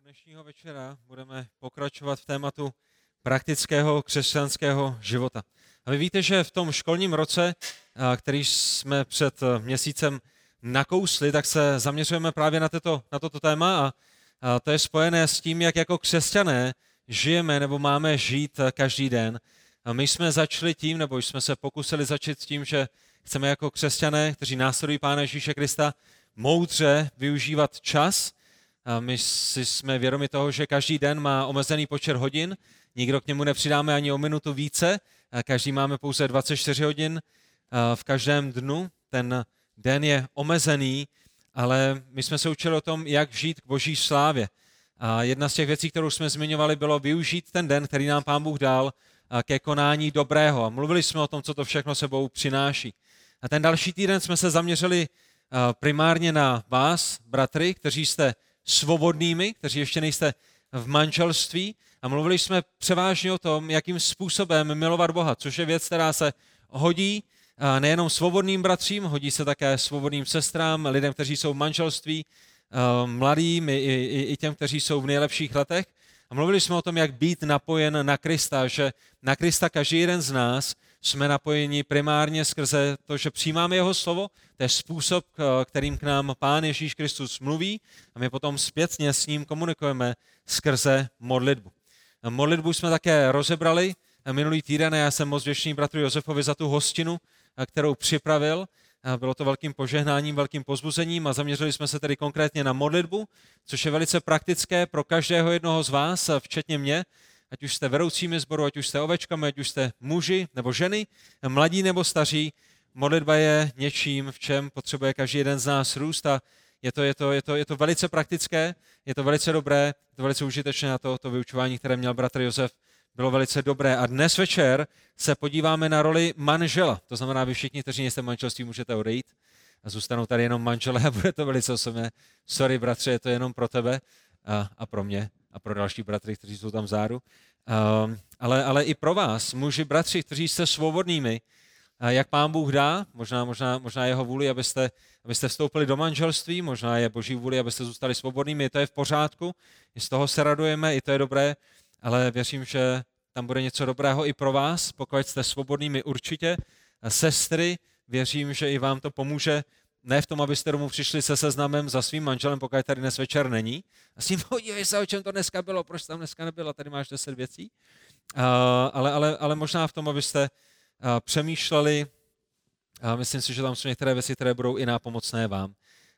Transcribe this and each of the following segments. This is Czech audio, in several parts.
toho dnešního večera budeme pokračovat v tématu praktického křesťanského života. A vy víte, že v tom školním roce, který jsme před měsícem nakousli, tak se zaměřujeme právě na, toto, na toto téma a, to je spojené s tím, jak jako křesťané žijeme nebo máme žít každý den. A my jsme začali tím, nebo jsme se pokusili začít s tím, že chceme jako křesťané, kteří následují Pána Ježíše Krista, moudře využívat čas. My si jsme vědomi toho, že každý den má omezený počet hodin, nikdo k němu nepřidáme ani o minutu více, každý máme pouze 24 hodin v každém dnu. Ten den je omezený, ale my jsme se učili o tom, jak žít k boží slávě. A jedna z těch věcí, kterou jsme zmiňovali, bylo využít ten den, který nám Pán Bůh dal, ke konání dobrého. A mluvili jsme o tom, co to všechno sebou přináší. A ten další týden jsme se zaměřili primárně na vás, bratry, kteří jste svobodnými, kteří ještě nejste v manželství a mluvili jsme převážně o tom, jakým způsobem milovat Boha, což je věc, která se hodí nejenom svobodným bratřím, hodí se také svobodným sestrám, lidem, kteří jsou v manželství, mladým i, i, i těm, kteří jsou v nejlepších letech. A mluvili jsme o tom, jak být napojen na Krista, že na Krista každý jeden z nás jsme napojeni primárně skrze to, že přijímáme jeho slovo, to je způsob, kterým k nám Pán Ježíš Kristus mluví a my potom zpětně s ním komunikujeme skrze modlitbu. Modlitbu jsme také rozebrali minulý týden a já jsem moc vděčný bratru Josefovi za tu hostinu, kterou připravil. Bylo to velkým požehnáním, velkým pozbuzením a zaměřili jsme se tedy konkrétně na modlitbu, což je velice praktické pro každého jednoho z vás, včetně mě, ať už jste vedoucími sboru, ať už jste ovečkami, ať už jste muži nebo ženy, mladí nebo staří, modlitba je něčím, v čem potřebuje každý jeden z nás růst a je to, je to, je to, je to velice praktické, je to velice dobré, je to velice užitečné a to, to vyučování, které měl bratr Josef, bylo velice dobré. A dnes večer se podíváme na roli manžela. To znamená, vy všichni, kteří nejste manželství, můžete odejít a zůstanou tady jenom manželé a bude to velice osobné. Sorry, bratře, je to jenom pro tebe a, a pro mě a pro další bratry, kteří jsou tam vzadu. Um, ale, ale i pro vás, muži, bratři, kteří jste svobodnými, jak pán Bůh dá, možná, možná, možná jeho vůli, abyste, abyste vstoupili do manželství, možná je boží vůli, abyste zůstali svobodnými, to je v pořádku, i z toho se radujeme, i to je dobré, ale věřím, že tam bude něco dobrého i pro vás, pokud jste svobodnými určitě. Sestry, věřím, že i vám to pomůže ne v tom, abyste domů přišli se seznamem za svým manželem, pokud tady dnes večer není. A s tím, podívej se, o čem to dneska bylo, proč tam dneska nebylo, tady máš deset věcí. Ale, ale, ale možná v tom, abyste přemýšleli, uh, myslím si, že tam jsou některé věci, které budou i nápomocné vám.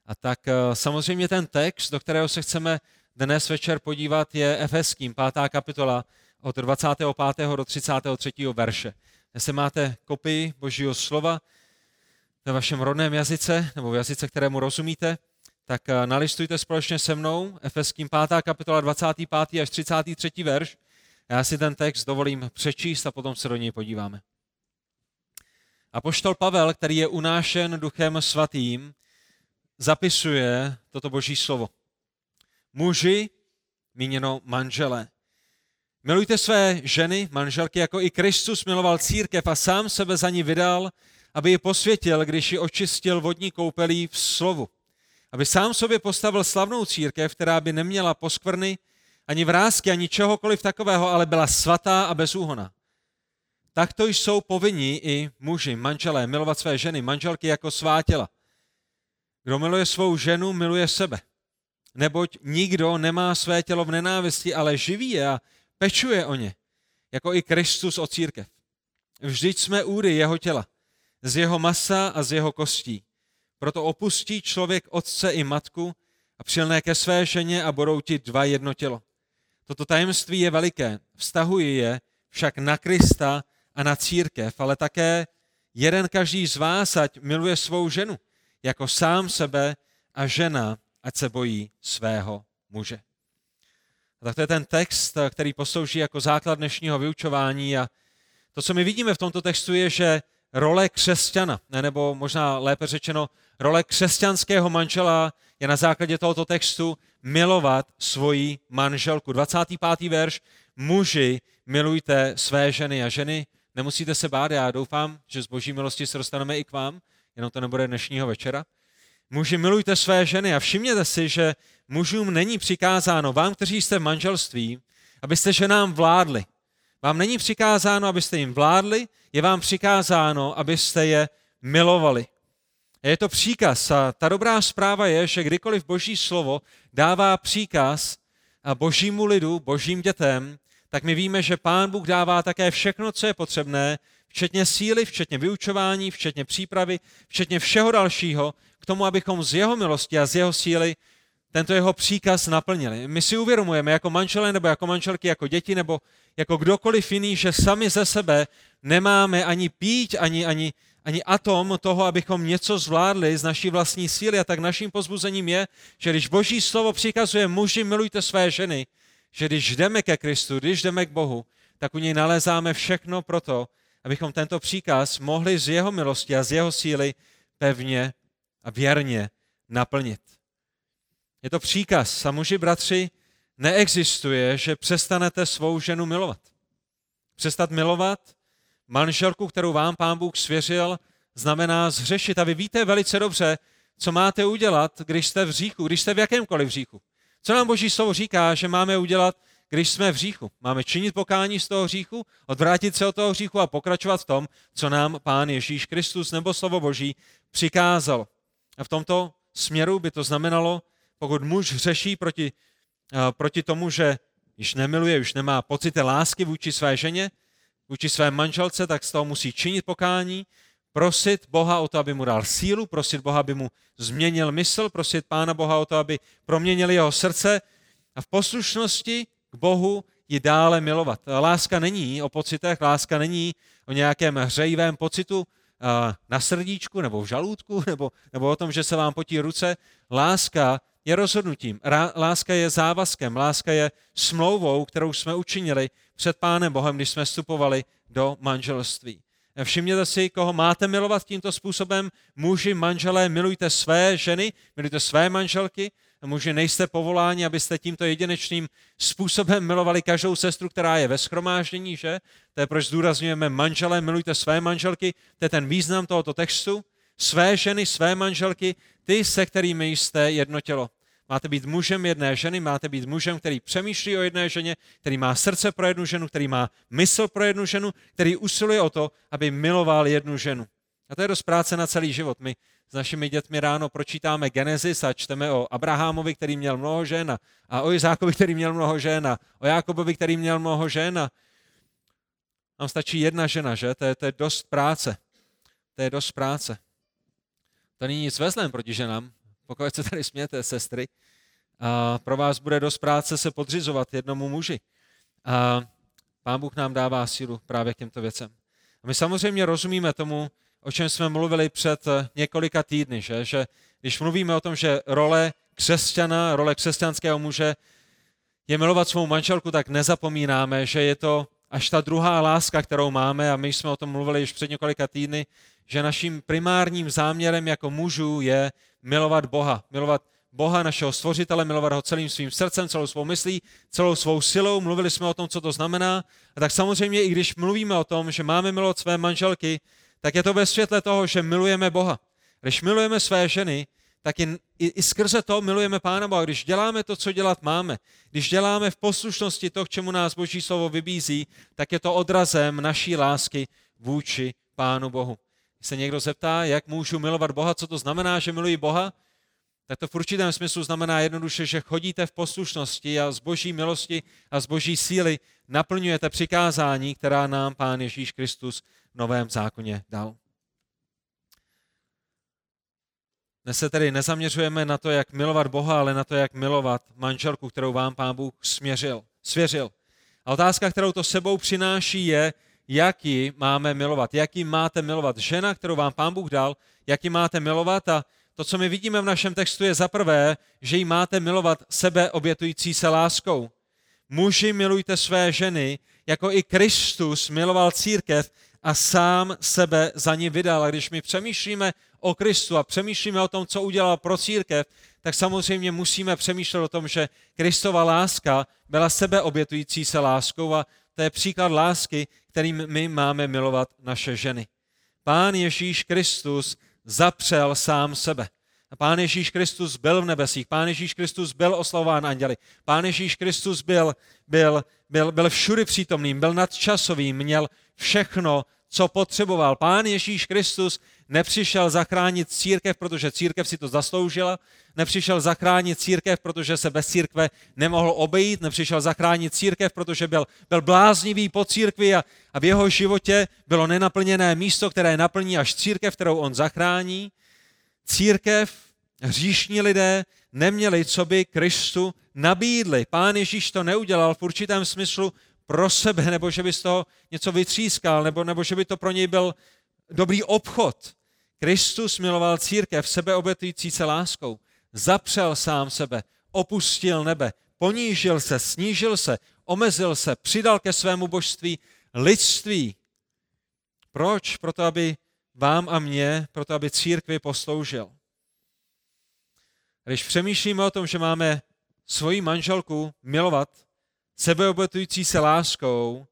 A tak samozřejmě ten text, do kterého se chceme dnes večer podívat, je Efeským, pátá kapitola, od 25. do 33. verše. Jestli máte kopii Božího slova, ve vašem rodném jazyce, nebo v jazyce, kterému rozumíte, tak eh, nalistujte společně se mnou Efeským 5. kapitola 25. až 33. verš. Já si ten text dovolím přečíst a potom se do něj podíváme. A poštol Pavel, který je unášen duchem svatým, zapisuje toto boží slovo. Muži, míněno manželé, milujte své ženy, manželky, jako i Kristus miloval církev a sám sebe za ní vydal, aby ji posvětil, když ji očistil vodní koupelí v slovu. Aby sám sobě postavil slavnou církev, která by neměla poskvrny, ani vrázky, ani čehokoliv takového, ale byla svatá a bezúhona. Takto jsou povinni i muži, manželé, milovat své ženy, manželky jako svá těla. Kdo miluje svou ženu, miluje sebe. Neboť nikdo nemá své tělo v nenávisti, ale živí je a pečuje o ně, jako i Kristus o církev. Vždyť jsme úry jeho těla z jeho masa a z jeho kostí. Proto opustí člověk otce i matku a přilné ke své ženě a budou ti dva jedno tělo. Toto tajemství je veliké, vztahuji je však na Krista a na církev, ale také jeden každý z vás, ať miluje svou ženu, jako sám sebe a žena, ať se bojí svého muže. A tak to je ten text, který poslouží jako základ dnešního vyučování a to, co my vidíme v tomto textu, je, že role křesťana, nebo možná lépe řečeno, role křesťanského manžela je na základě tohoto textu milovat svoji manželku. 25. verš, muži, milujte své ženy a ženy, nemusíte se bát, já doufám, že z boží milosti se dostaneme i k vám, jenom to nebude dnešního večera. Muži, milujte své ženy a všimněte si, že mužům není přikázáno, vám, kteří jste v manželství, abyste ženám vládli. Vám není přikázáno, abyste jim vládli, je vám přikázáno, abyste je milovali. Je to příkaz a ta dobrá zpráva je, že kdykoliv Boží slovo dává příkaz božímu lidu, božím dětem, tak my víme, že Pán Bůh dává také všechno, co je potřebné, včetně síly, včetně vyučování, včetně přípravy, včetně všeho dalšího, k tomu, abychom z jeho milosti a z jeho síly tento jeho příkaz naplnili. My si uvědomujeme jako manželé nebo jako manželky, jako děti nebo jako kdokoliv jiný, že sami ze sebe nemáme ani pít, ani, ani, ani atom toho, abychom něco zvládli z naší vlastní síly. A tak naším pozbuzením je, že když Boží slovo přikazuje muži, milujte své ženy, že když jdeme ke Kristu, když jdeme k Bohu, tak u něj nalezáme všechno pro to, abychom tento příkaz mohli z jeho milosti a z jeho síly pevně a věrně naplnit. Je to příkaz a muži, bratři, neexistuje, že přestanete svou ženu milovat. Přestat milovat manželku, kterou vám pán Bůh svěřil, znamená zřešit. A vy víte velice dobře, co máte udělat, když jste v říchu, když jste v jakémkoliv říchu. Co nám Boží slovo říká, že máme udělat, když jsme v říchu? Máme činit pokání z toho hříchu, odvrátit se od toho hříchu a pokračovat v tom, co nám Pán Ježíš Kristus nebo slovo Boží přikázal. A v tomto směru by to znamenalo, pokud muž řeší proti, uh, proti tomu, že již nemiluje, už nemá pocity lásky vůči své ženě, vůči své manželce, tak z toho musí činit pokání, prosit Boha o to, aby mu dal sílu, prosit Boha, aby mu změnil mysl, prosit Pána Boha o to, aby proměnil jeho srdce a v poslušnosti k Bohu ji dále milovat. Láska není o pocitech, láska není o nějakém hřejivém pocitu na srdíčku nebo v žaludku nebo, nebo o tom, že se vám potí ruce. Láska je rozhodnutím, láska je závazkem, láska je smlouvou, kterou jsme učinili před Pánem Bohem, když jsme vstupovali do manželství. Všimněte si, koho máte milovat tímto způsobem. Muži, manželé, milujte své ženy, milujte své manželky. Muži, nejste povoláni, abyste tímto jedinečným způsobem milovali každou sestru, která je ve schromáždění, že? To je proč zdůrazňujeme manželé, milujte své manželky. To je ten význam tohoto textu. Své ženy, své manželky, ty, se kterými jste jedno tělo. Máte být mužem jedné ženy, máte být mužem, který přemýšlí o jedné ženě, který má srdce pro jednu ženu, který má mysl pro jednu ženu, který usiluje o to, aby miloval jednu ženu. A to je dost práce na celý život. My s našimi dětmi ráno pročítáme Genesis a čteme o Abrahamovi, který měl mnoho žen, a, o Izákovi, který měl mnoho žen, a o Jakobovi, který měl mnoho žen. A nám stačí jedna žena, že? To je, to je dost práce. To je dost práce. To není nic vezlem proti ženám, pokud se tady smějete, sestry. A pro vás bude dost práce se podřizovat jednomu muži. A Pán Bůh nám dává sílu právě k těmto věcem. A my samozřejmě rozumíme tomu, o čem jsme mluvili před několika týdny, že, že když mluvíme o tom, že role křesťana, role křesťanského muže je milovat svou manželku, tak nezapomínáme, že je to až ta druhá láska, kterou máme, a my jsme o tom mluvili již před několika týdny, že naším primárním záměrem jako mužů je milovat Boha. Milovat Boha, našeho stvořitele, milovat ho celým svým srdcem, celou svou myslí, celou svou silou. Mluvili jsme o tom, co to znamená. A tak samozřejmě, i když mluvíme o tom, že máme milovat své manželky, tak je to ve světle toho, že milujeme Boha. Když milujeme své ženy, tak i, i, i skrze to milujeme Pána Boha. Když děláme to, co dělat máme, když děláme v poslušnosti to, k čemu nás Boží slovo vybízí, tak je to odrazem naší lásky vůči Pánu Bohu. Když se někdo zeptá, jak můžu milovat Boha, co to znamená, že miluji Boha, tak to v určitém smyslu znamená jednoduše, že chodíte v poslušnosti a z boží milosti a z boží síly naplňujete přikázání, která nám Pán Ježíš Kristus v Novém zákoně dal. Dnes se tedy nezaměřujeme na to, jak milovat Boha, ale na to, jak milovat manželku, kterou vám Pán Bůh směřil, svěřil. A otázka, kterou to sebou přináší, je, jak ji máme milovat. Jak ji máte milovat. Žena, kterou vám Pán Bůh dal, jak ji máte milovat. A to, co my vidíme v našem textu, je za prvé, že ji máte milovat sebe obětující se láskou. Muži, milujte své ženy, jako i Kristus miloval církev a sám sebe za ní vydal. A když my přemýšlíme o Kristu a přemýšlíme o tom, co udělal pro církev, tak samozřejmě musíme přemýšlet o tom, že Kristova láska byla sebeobětující se láskou a to je příklad lásky, kterým my máme milovat naše ženy. Pán Ježíš Kristus zapřel sám sebe. Pán Ježíš Kristus byl v nebesích, Pán Ježíš Kristus byl oslavován anděli, Pán Ježíš Kristus byl, byl, byl, byl všudy přítomným, byl nadčasovým, měl všechno, co potřeboval. Pán Ježíš Kristus nepřišel zachránit církev, protože církev si to zasloužila, nepřišel zachránit církev, protože se bez církve nemohl obejít, nepřišel zachránit církev, protože byl, byl bláznivý po církvi a, a v jeho životě bylo nenaplněné místo, které naplní až církev, kterou on zachrání. Církev, hříšní lidé neměli, co by Kristu nabídli. Pán Ježíš to neudělal v určitém smyslu pro sebe, nebo že by z toho něco vytřískal, nebo, nebo že by to pro něj byl dobrý obchod. Kristus miloval církev sebeobetující se láskou. Zapřel sám sebe, opustil nebe, ponížil se, snížil se, omezil se, přidal ke svému božství lidství. Proč? Proto, aby vám a mně, proto, aby církvi posloužil. Když přemýšlíme o tom, že máme svoji manželku milovat sebeobetující se láskou,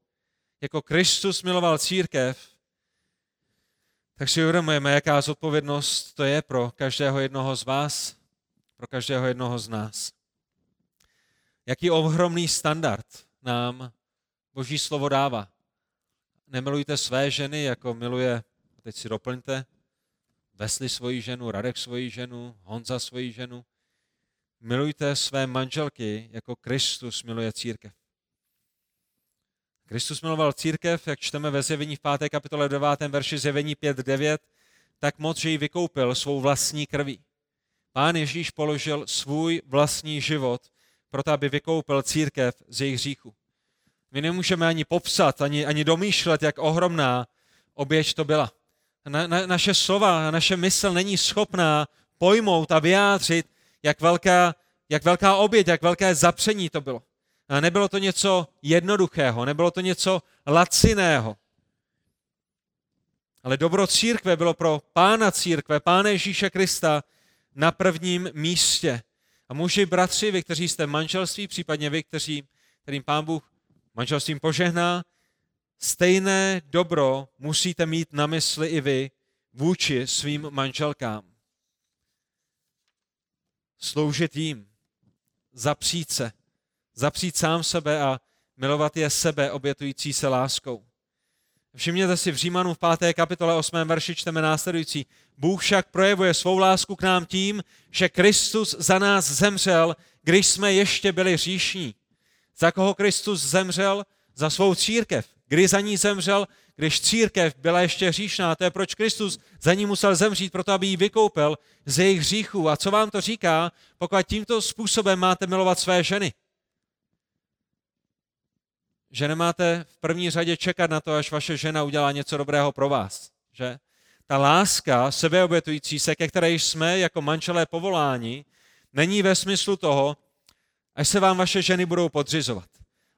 jako Kristus miloval církev, tak si uvědomujeme, jaká zodpovědnost to je pro každého jednoho z vás, pro každého jednoho z nás. Jaký ohromný standard nám Boží slovo dává. Nemilujte své ženy, jako miluje, teď si doplňte, Vesli svoji ženu, Radek svoji ženu, Honza svoji ženu. Milujte své manželky, jako Kristus miluje církev. Kristus miloval církev, jak čteme ve zjevení v 5. kapitole 9. verši zjevení 5.9, tak moc, že ji vykoupil svou vlastní krví. Pán Ježíš položil svůj vlastní život, proto aby vykoupil církev z jejich hříchu. My nemůžeme ani popsat, ani, ani domýšlet, jak ohromná oběť to byla. Na, na, naše slova, naše mysl není schopná pojmout a vyjádřit, jak velká, jak velká oběť, jak velké zapření to bylo. A nebylo to něco jednoduchého, nebylo to něco laciného. Ale dobro církve bylo pro pána církve, pána Ježíše Krista na prvním místě. A muži, bratři, vy, kteří jste v manželství, případně vy, kteří, kterým pán Bůh manželstvím požehná, stejné dobro musíte mít na mysli i vy vůči svým manželkám. Sloužit jim, zapřít se, zapřít sám sebe a milovat je sebe, obětující se láskou. Všimněte si v Římanu v 5. kapitole 8. verši čteme následující. Bůh však projevuje svou lásku k nám tím, že Kristus za nás zemřel, když jsme ještě byli říšní. Za koho Kristus zemřel? Za svou církev. Kdy za ní zemřel? Když církev byla ještě hříšná. To je proč Kristus za ní musel zemřít, proto aby ji vykoupil z jejich hříchů. A co vám to říká, pokud tímto způsobem máte milovat své ženy? že nemáte v první řadě čekat na to, až vaše žena udělá něco dobrého pro vás. Že? Ta láska sebeobětující se, ke které jsme jako manželé povoláni, není ve smyslu toho, až se vám vaše ženy budou podřizovat,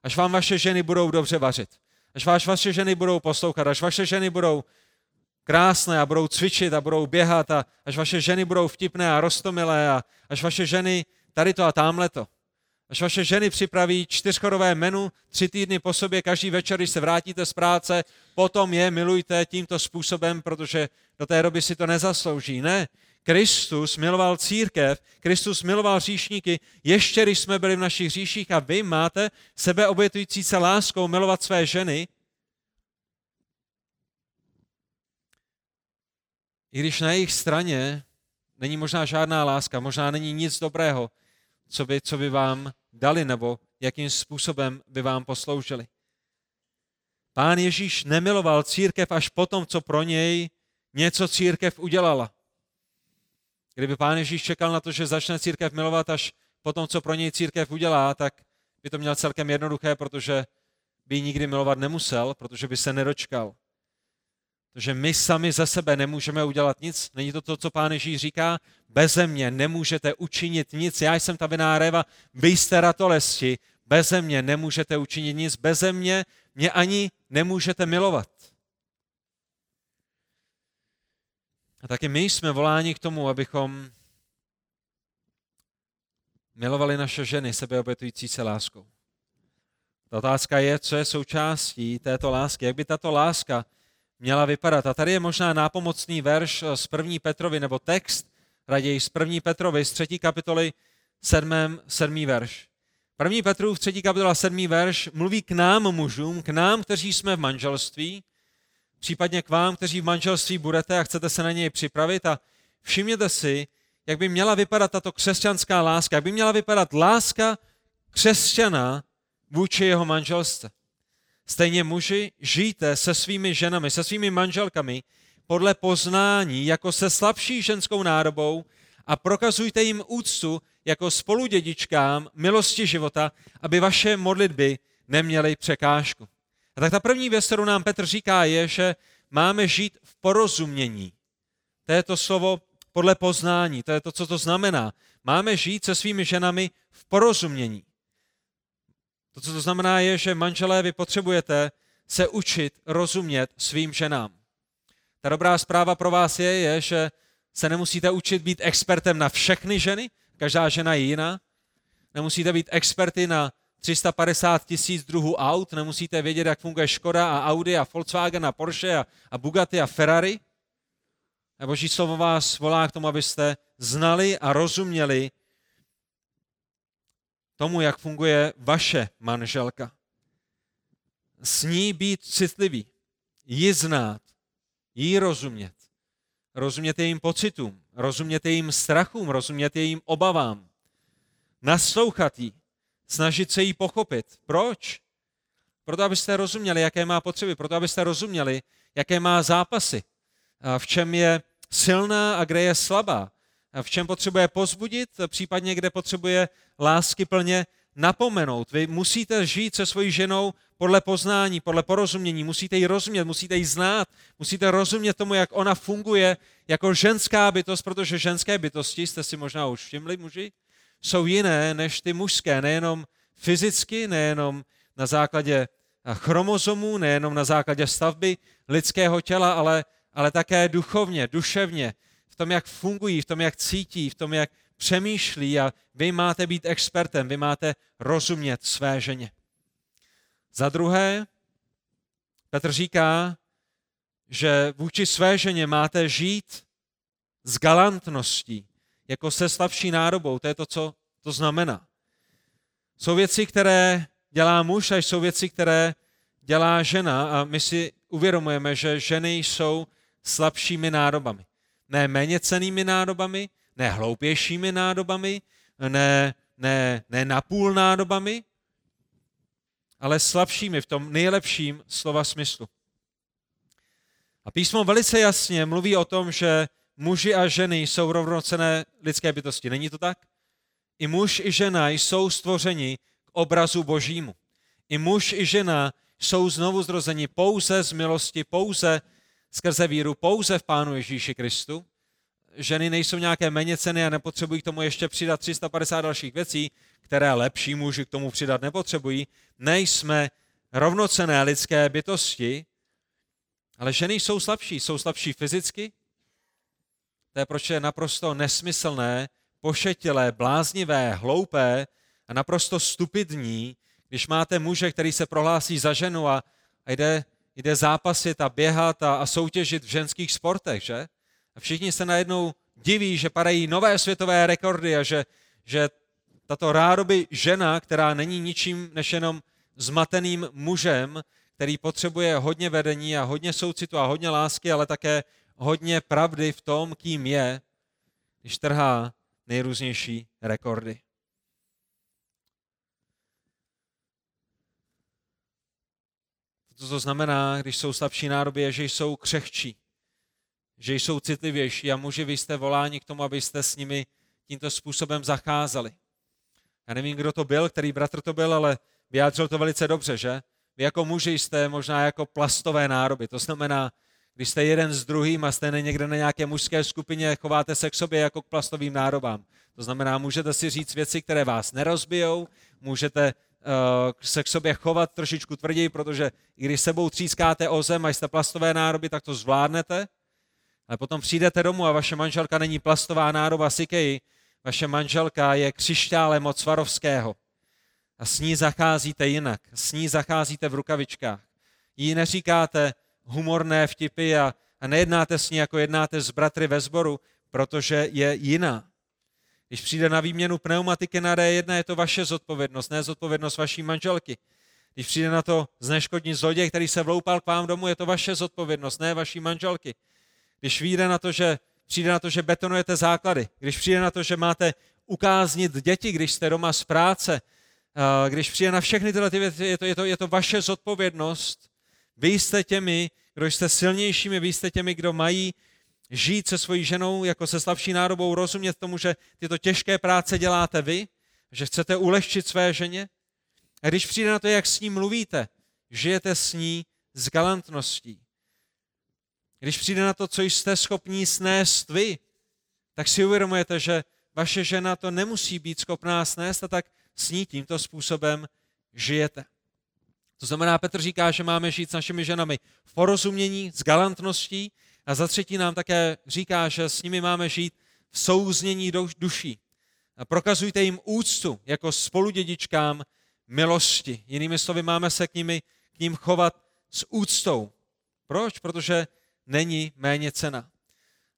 až vám vaše ženy budou dobře vařit, až vás vaše ženy budou poslouchat, až vaše ženy budou krásné a budou cvičit a budou běhat a až vaše ženy budou vtipné a rostomilé a až vaše ženy tady to a tamhle to. Až vaše ženy připraví čtyřchodové menu tři týdny po sobě, každý večer, když se vrátíte z práce, potom je milujte tímto způsobem, protože do té doby si to nezaslouží. Ne, Kristus miloval církev, Kristus miloval říšníky, ještě když jsme byli v našich říších a vy máte sebe obětující se láskou milovat své ženy, i když na jejich straně není možná žádná láska, možná není nic dobrého, co by, co by vám dali nebo jakým způsobem by vám posloužili. Pán Ježíš nemiloval církev až potom, co pro něj něco církev udělala. Kdyby pán Ježíš čekal na to, že začne církev milovat až potom, co pro něj církev udělá, tak by to měl celkem jednoduché, protože by ji nikdy milovat nemusel, protože by se nedočkal. Protože my sami ze sebe nemůžeme udělat nic. Není to to, co pán Ježíš říká? Beze mě nemůžete učinit nic. Já jsem ta viná réva, vy jste ratolesti. Beze mě nemůžete učinit nic. Beze mě mě ani nemůžete milovat. A taky my jsme voláni k tomu, abychom milovali naše ženy sebeobětující se láskou. Ta otázka je, co je součástí této lásky. Jak by tato láska měla vypadat. A tady je možná nápomocný verš z první Petrovi, nebo text raději z 1. Petrovi, z 3. kapitoly 7. 7. verš. 1. Petrův 3. kapitola 7. verš mluví k nám mužům, k nám, kteří jsme v manželství, případně k vám, kteří v manželství budete a chcete se na něj připravit a všimněte si, jak by měla vypadat tato křesťanská láska, jak by měla vypadat láska křesťana vůči jeho manželství. Stejně muži, žijte se svými ženami, se svými manželkami podle poznání jako se slabší ženskou nádobou a prokazujte jim úctu jako spoludědičkám milosti života, aby vaše modlitby neměly překážku. A tak ta první věc, kterou nám Petr říká, je, že máme žít v porozumění. To je to slovo podle poznání, to je to, co to znamená. Máme žít se svými ženami v porozumění. To, co to znamená, je, že manželé, vy potřebujete se učit rozumět svým ženám. Ta dobrá zpráva pro vás je, je, že se nemusíte učit být expertem na všechny ženy, každá žena je jiná. Nemusíte být experty na 350 tisíc druhů aut, nemusíte vědět, jak funguje Škoda a Audi a Volkswagen a Porsche a, a Bugatti a Ferrari. A Boží slovo vás volá k tomu, abyste znali a rozuměli tomu, jak funguje vaše manželka. S ní být citlivý, ji znát, jí rozumět. Rozumět jejím pocitům, rozumět jejím strachům, rozumět jejím obavám. Naslouchat jí, snažit se jí pochopit. Proč? Proto, abyste rozuměli, jaké má potřeby, proto, abyste rozuměli, jaké má zápasy, v čem je silná a kde je slabá, v čem potřebuje pozbudit, případně kde potřebuje lásky plně napomenout. Vy musíte žít se svojí ženou podle poznání, podle porozumění, musíte ji rozumět, musíte ji znát, musíte rozumět tomu, jak ona funguje jako ženská bytost, protože ženské bytosti, jste si možná už všimli, muži, jsou jiné než ty mužské, nejenom fyzicky, nejenom na základě chromozomů, nejenom na základě stavby lidského těla, ale, ale také duchovně, duševně, v tom, jak fungují, v tom, jak cítí, v tom, jak přemýšlí a vy máte být expertem, vy máte rozumět své ženě. Za druhé, Petr říká, že vůči své ženě máte žít s galantností, jako se slabší nádobou. To je to, co to znamená. Jsou věci, které dělá muž a jsou věci, které dělá žena a my si uvědomujeme, že ženy jsou slabšími nádobami. Ne méně cenými nádobami, ne hloupějšími nádobami, ne, ne, ne napůl nádobami, ale slabšími v tom nejlepším slova smyslu. A písmo velice jasně mluví o tom, že muži a ženy jsou rovnocené lidské bytosti. Není to tak? I muž i žena jsou stvořeni k obrazu božímu. I muž i žena jsou znovu zrozeni pouze z milosti, pouze skrze víru, pouze v Pánu Ježíši Kristu ženy nejsou nějaké méně ceny a nepotřebují k tomu ještě přidat 350 dalších věcí, které lepší muži k tomu přidat nepotřebují. Nejsme rovnocené lidské bytosti, ale ženy jsou slabší. Jsou slabší fyzicky. To je proč je naprosto nesmyslné, pošetilé, bláznivé, hloupé a naprosto stupidní, když máte muže, který se prohlásí za ženu a, a jde, jde zápasit a běhat a, a soutěžit v ženských sportech, že? A všichni se najednou diví, že padají nové světové rekordy a že, že tato rádoby žena, která není ničím než jenom zmateným mužem, který potřebuje hodně vedení a hodně soucitu a hodně lásky, ale také hodně pravdy v tom, kým je, když trhá nejrůznější rekordy. To, znamená, když jsou slabší nádoby, je, že jsou křehčí že jsou citlivější a muži, vy jste voláni k tomu, abyste s nimi tímto způsobem zacházeli. Já nevím, kdo to byl, který bratr to byl, ale vyjádřil to velice dobře, že? Vy jako muži jste možná jako plastové nároby. To znamená, když jste jeden s druhým a jste někde na nějaké mužské skupině, chováte se k sobě jako k plastovým nárobám. To znamená, můžete si říct věci, které vás nerozbijou, můžete uh, se k sobě chovat trošičku tvrději, protože i když sebou třískáte o zem a jste plastové nároby, tak to zvládnete. Ale potom přijdete domů a vaše manželka není plastová nádoba Sikej, vaše manželka je křišťálem od Svarovského. A s ní zacházíte jinak, s ní zacházíte v rukavičkách. Jí neříkáte humorné vtipy a, a nejednáte s ní, jako jednáte s bratry ve sboru, protože je jiná. Když přijde na výměnu pneumatiky na D1, je to vaše zodpovědnost, ne zodpovědnost vaší manželky. Když přijde na to zneškodní zloděj, který se vloupal k vám domů, je to vaše zodpovědnost, ne vaší manželky. Když přijde na to, že, přijde na to, že betonujete základy, když přijde na to, že máte ukáznit děti, když jste doma z práce, když přijde na všechny tyhle ty věci, je to, je, to, je to vaše zodpovědnost. Vy jste těmi, kdo jste silnějšími, vy jste těmi, kdo mají žít se svojí ženou jako se slabší nádobou, rozumět tomu, že tyto těžké práce děláte vy, že chcete ulehčit své ženě. A když přijde na to, jak s ní mluvíte, žijete s ní s galantností. Když přijde na to, co jste schopní snést vy, tak si uvědomujete, že vaše žena to nemusí být schopná snést a tak s ní tímto způsobem žijete. To znamená, Petr říká, že máme žít s našimi ženami v porozumění, s galantností a za třetí nám také říká, že s nimi máme žít v souznění duší. A prokazujte jim úctu jako spoludědičkám milosti. Jinými slovy, máme se k, nimi, k ním chovat s úctou. Proč? Protože není méně cena.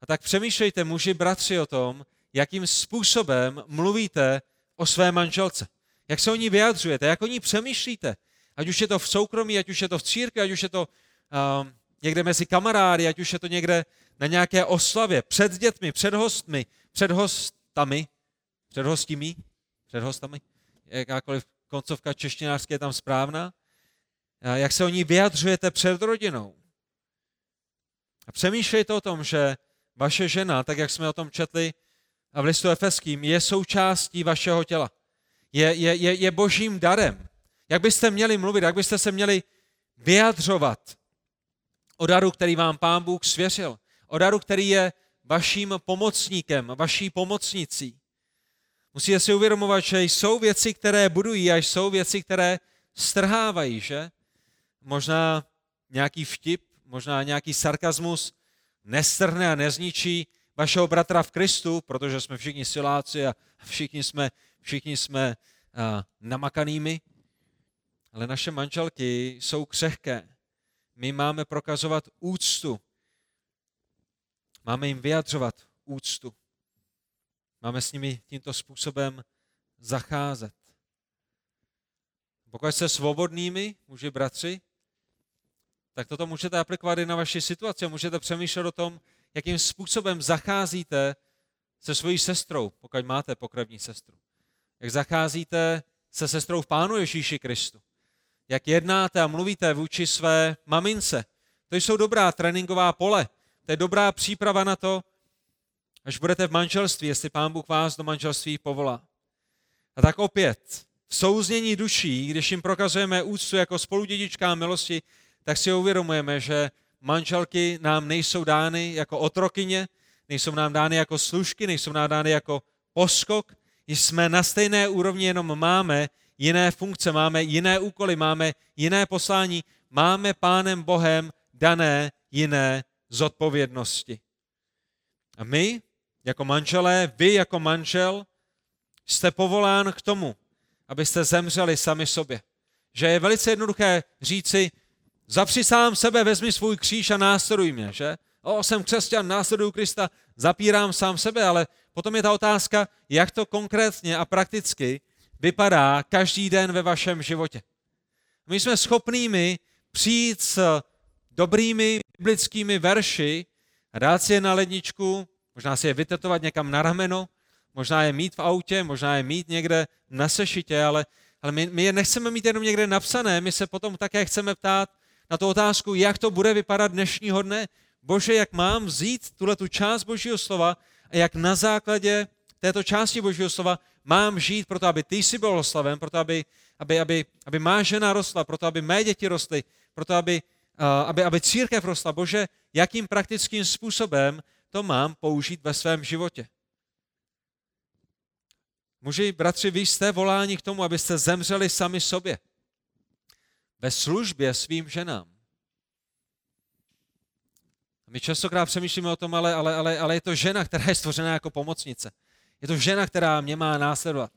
A tak přemýšlejte, muži, bratři, o tom, jakým způsobem mluvíte o své manželce. Jak se o ní vyjadřujete, jak o ní přemýšlíte. Ať už je to v soukromí, ať už je to v církvi, ať už je to um, někde mezi kamarády, ať už je to někde na nějaké oslavě, před dětmi, před hostmi, před hostami, před hostími, před hostami, jakákoliv koncovka češtinářské je tam správná, jak se o ní vyjadřujete před rodinou. A přemýšlejte o tom, že vaše žena, tak jak jsme o tom četli a v listu Efeským, je součástí vašeho těla. Je, je, je, je božím darem. Jak byste měli mluvit, jak byste se měli vyjadřovat o daru, který vám Pán Bůh svěřil. O daru, který je vaším pomocníkem, vaší pomocnicí. Musíte si uvědomovat, že jsou věci, které budují a jsou věci, které strhávají, že? Možná nějaký vtip, možná nějaký sarkazmus nestrhne a nezničí vašeho bratra v Kristu, protože jsme všichni siláci a všichni jsme, všichni jsme uh, namakanými, ale naše manželky jsou křehké. My máme prokazovat úctu. Máme jim vyjadřovat úctu. Máme s nimi tímto způsobem zacházet. Pokud jste svobodnými, muži, bratři, tak toto můžete aplikovat i na vaši situaci. Můžete přemýšlet o tom, jakým způsobem zacházíte se svojí sestrou, pokud máte pokrevní sestru. Jak zacházíte se sestrou v Pánu Ježíši Kristu. Jak jednáte a mluvíte vůči své mamince. To jsou dobrá tréninková pole. To je dobrá příprava na to, až budete v manželství, jestli Pán Bůh vás do manželství povolá. A tak opět, v souznění duší, když jim prokazujeme úctu jako spoludědičká milosti, tak si uvědomujeme, že manželky nám nejsou dány jako otrokyně, nejsou nám dány jako služky, nejsou nám dány jako poskok, jsme na stejné úrovni, jenom máme jiné funkce, máme jiné úkoly, máme jiné poslání, máme Pánem Bohem dané jiné zodpovědnosti. A my, jako manželé, vy jako manžel, jste povolán k tomu, abyste zemřeli sami sobě. Že je velice jednoduché říci, Zapři sám sebe, vezmi svůj kříž a následuj mě, že? O, jsem křesťan, následuju Krista, zapírám sám sebe, ale potom je ta otázka, jak to konkrétně a prakticky vypadá každý den ve vašem životě. My jsme schopnými přijít s dobrými biblickými verši a dát si je na ledničku, možná si je vytetovat někam na rameno, možná je mít v autě, možná je mít někde na sešitě, ale, ale my, my je nechceme mít jenom někde napsané, my se potom také chceme ptát, na tu otázku, jak to bude vypadat dnešního dne. Bože, jak mám vzít tuhle tu část Božího slova a jak na základě této části Božího slova mám žít proto, aby ty jsi byl oslaven, proto, aby, aby, aby, aby má žena rostla, proto, aby mé děti rostly, proto, aby, aby, aby církev rostla. Bože, jakým praktickým způsobem to mám použít ve svém životě. Muži, bratři, vy jste voláni k tomu, abyste zemřeli sami sobě ve službě svým ženám. My častokrát přemýšlíme o tom, ale, ale, ale, ale je to žena, která je stvořena jako pomocnice. Je to žena, která mě má následovat.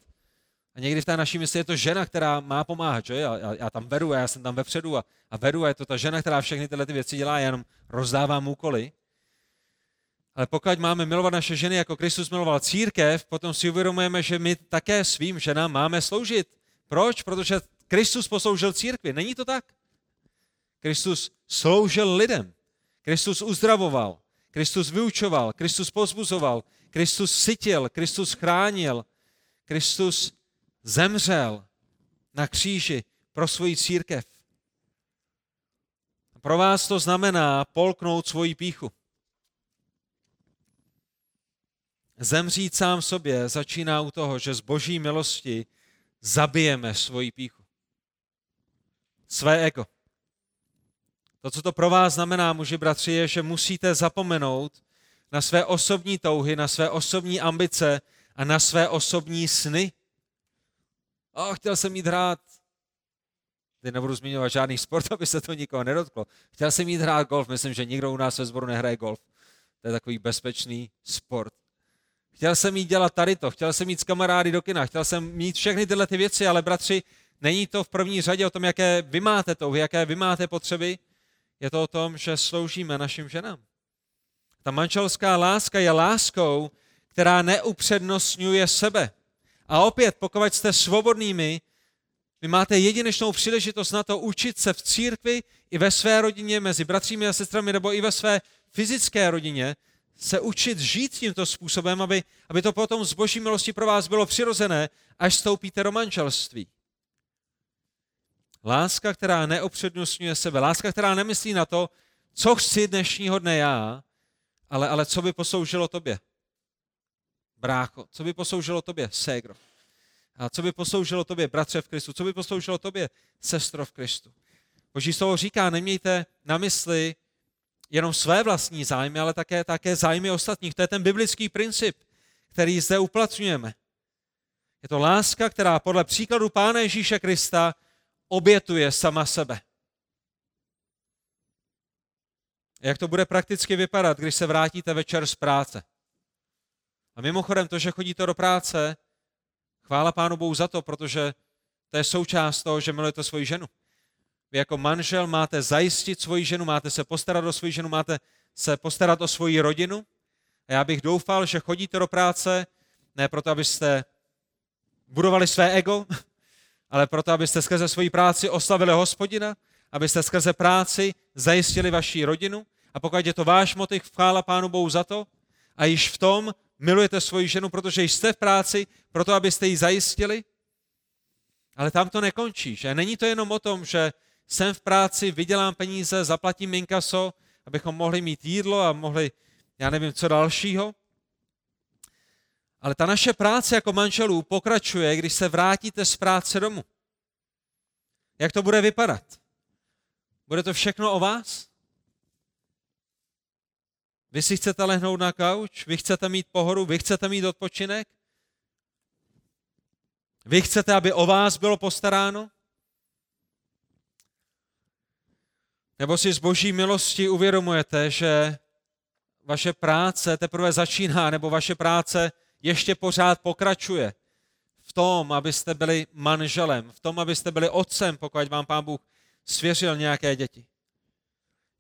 A někdy v té naší mysli je to žena, která má pomáhat, že? Já, já, já tam vedu a já jsem tam vepředu a, a vedu a je to ta žena, která všechny tyhle ty věci dělá, jenom rozdávám úkoly. Ale pokud máme milovat naše ženy, jako Kristus miloval církev, potom si uvědomujeme, že my také svým ženám máme sloužit. Proč? Protože Kristus posloužil církvi. Není to tak? Kristus sloužil lidem. Kristus uzdravoval. Kristus vyučoval. Kristus pozbuzoval. Kristus sytil. Kristus chránil. Kristus zemřel na kříži pro svoji církev. Pro vás to znamená polknout svoji píchu. Zemřít sám sobě začíná u toho, že z boží milosti zabijeme svoji píchu. Své ego. To, co to pro vás znamená, muži bratři, je, že musíte zapomenout na své osobní touhy, na své osobní ambice a na své osobní sny. O, chtěl jsem jít hrát. Teď nebudu zmiňovat žádný sport, aby se to nikoho nedotklo. Chtěl jsem jít hrát golf, myslím, že nikdo u nás ve sboru nehraje golf. To je takový bezpečný sport. Chtěl jsem jít dělat tady to, chtěl jsem jít s kamarády do kina, chtěl jsem mít všechny tyhle ty věci, ale bratři, není to v první řadě o tom, jaké vy máte touhy, jaké vy máte potřeby, je to o tom, že sloužíme našim ženám. Ta manželská láska je láskou, která neupřednostňuje sebe. A opět, pokud jste svobodnými, vy máte jedinečnou příležitost na to učit se v církvi i ve své rodině, mezi bratřími a sestrami, nebo i ve své fyzické rodině, se učit žít tímto způsobem, aby, aby to potom z boží milosti pro vás bylo přirozené, až stoupíte do manželství. Láska, která neopřednostňuje sebe, láska, která nemyslí na to, co chci dnešního dne já, ale, ale co by posloužilo tobě. Brácho, co by posloužilo tobě, ségro. A co by posloužilo tobě, bratře v Kristu, co by posloužilo tobě, sestro v Kristu. Boží slovo říká, nemějte na mysli jenom své vlastní zájmy, ale také, také zájmy ostatních. To je ten biblický princip, který zde uplatňujeme. Je to láska, která podle příkladu Pána Ježíše Krista obětuje sama sebe. Jak to bude prakticky vypadat, když se vrátíte večer z práce? A mimochodem to, že chodíte do práce, chvála Pánu Bohu za to, protože to je součást toho, že milujete svoji ženu. Vy jako manžel máte zajistit svoji ženu, máte se postarat o svoji ženu, máte se postarat o svoji rodinu. A já bych doufal, že chodíte do práce ne proto, abyste budovali své ego, ale proto, abyste skrze svoji práci oslavili hospodina, abyste skrze práci zajistili vaši rodinu. A pokud je to váš motiv, chvála Pánu Bohu za to, a již v tom milujete svoji ženu, protože jste v práci, proto abyste ji zajistili. Ale tam to nekončí, že? Není to jenom o tom, že jsem v práci, vydělám peníze, zaplatím inkaso, abychom mohli mít jídlo a mohli, já nevím, co dalšího. Ale ta naše práce jako manželů pokračuje, když se vrátíte z práce domů. Jak to bude vypadat? Bude to všechno o vás? Vy si chcete lehnout na kauč? Vy chcete mít pohodu? Vy chcete mít odpočinek? Vy chcete, aby o vás bylo postaráno? Nebo si z boží milosti uvědomujete, že vaše práce teprve začíná, nebo vaše práce ještě pořád pokračuje v tom, abyste byli manželem, v tom, abyste byli otcem, pokud vám pán Bůh svěřil nějaké děti.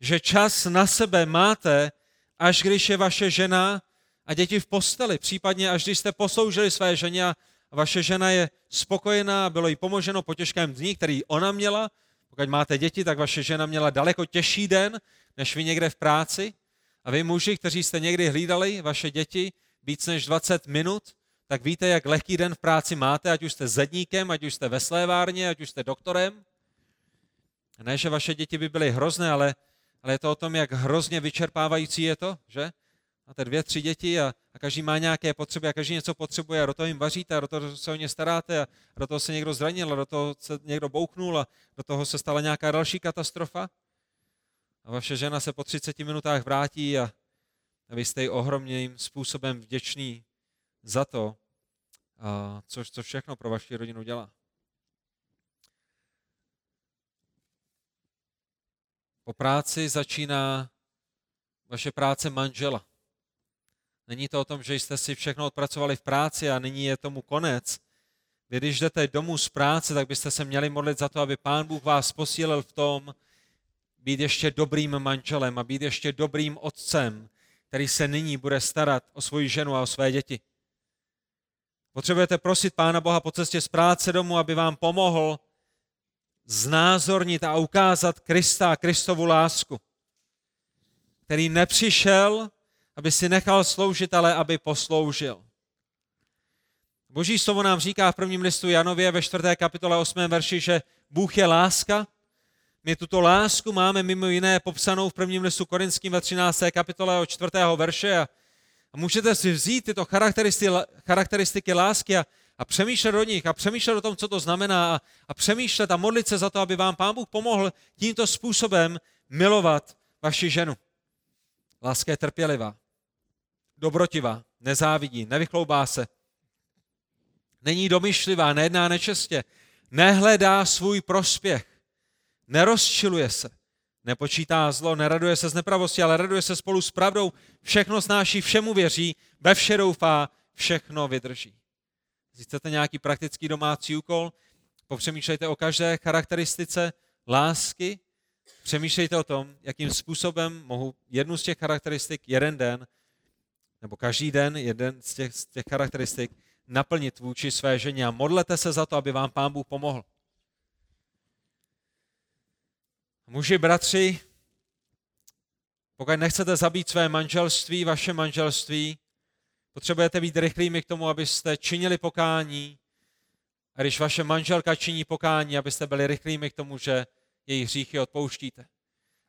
Že čas na sebe máte, až když je vaše žena a děti v posteli, případně až když jste posloužili své ženě a vaše žena je spokojená bylo jí pomoženo po těžkém dní, který ona měla, pokud máte děti, tak vaše žena měla daleko těžší den, než vy někde v práci. A vy muži, kteří jste někdy hlídali vaše děti víc než 20 minut, tak víte, jak lehký den v práci máte, ať už jste zedníkem, ať už jste ve slévárně, ať už jste doktorem. Ne, že vaše děti by byly hrozné, ale, ale je to o tom, jak hrozně vyčerpávající je to, že? Máte dvě, tři děti a, a každý má nějaké potřeby a každý něco potřebuje a do toho jim vaříte a do toho se o ně staráte a do toho se někdo zranil a do toho se někdo bouchnul a do toho se stala nějaká další katastrofa. A vaše žena se po 30 minutách vrátí a, a vy jste jí ohromným způsobem vděčný za to, a co, co všechno pro vaši rodinu dělá. Po práci začíná vaše práce manžela. Není to o tom, že jste si všechno odpracovali v práci a nyní je tomu konec. Když jdete domů z práce, tak byste se měli modlit za to, aby Pán Bůh vás posílil v tom, být ještě dobrým manželem a být ještě dobrým otcem který se nyní bude starat o svoji ženu a o své děti. Potřebujete prosit Pána Boha po cestě z práce domů, aby vám pomohl znázornit a ukázat Krista a Kristovu lásku, který nepřišel, aby si nechal sloužit, ale aby posloužil. Boží slovo nám říká v prvním listu Janově ve 4. kapitole 8. verši, že Bůh je láska. My tuto lásku máme mimo jiné popsanou v prvním listu Korinským ve 13. kapitole od 4. verše a, můžete si vzít tyto charakteristiky lásky a, a přemýšlet o nich a přemýšlet o tom, co to znamená a, přemýšlet a modlit se za to, aby vám Pán Bůh pomohl tímto způsobem milovat vaši ženu. Láska je trpělivá, dobrotivá, nezávidí, nevychloubá se, není domyšlivá, nejedná nečestě, nehledá svůj prospěch, nerozčiluje se, nepočítá zlo, neraduje se z nepravosti, ale raduje se spolu s pravdou, všechno snáší, všemu věří, ve vše doufá, všechno vydrží. Když chcete nějaký praktický domácí úkol, popřemýšlejte o každé charakteristice lásky, přemýšlejte o tom, jakým způsobem mohu jednu z těch charakteristik jeden den, nebo každý den jeden z těch, z těch charakteristik naplnit vůči své ženě a modlete se za to, aby vám Pán Bůh pomohl. Muži, bratři, pokud nechcete zabít své manželství, vaše manželství, potřebujete být rychlými k tomu, abyste činili pokání. A když vaše manželka činí pokání, abyste byli rychlými k tomu, že její hříchy odpouštíte.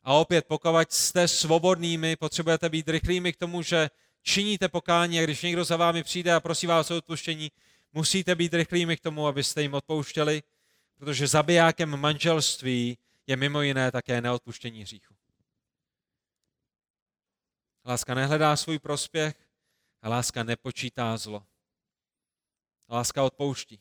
A opět, pokud jste svobodnými, potřebujete být rychlými k tomu, že činíte pokání a když někdo za vámi přijde a prosí vás o odpuštění, musíte být rychlými k tomu, abyste jim odpouštěli, protože zabijákem manželství je mimo jiné také neodpuštění hříchu. Láska nehledá svůj prospěch a láska nepočítá zlo. Láska odpouští.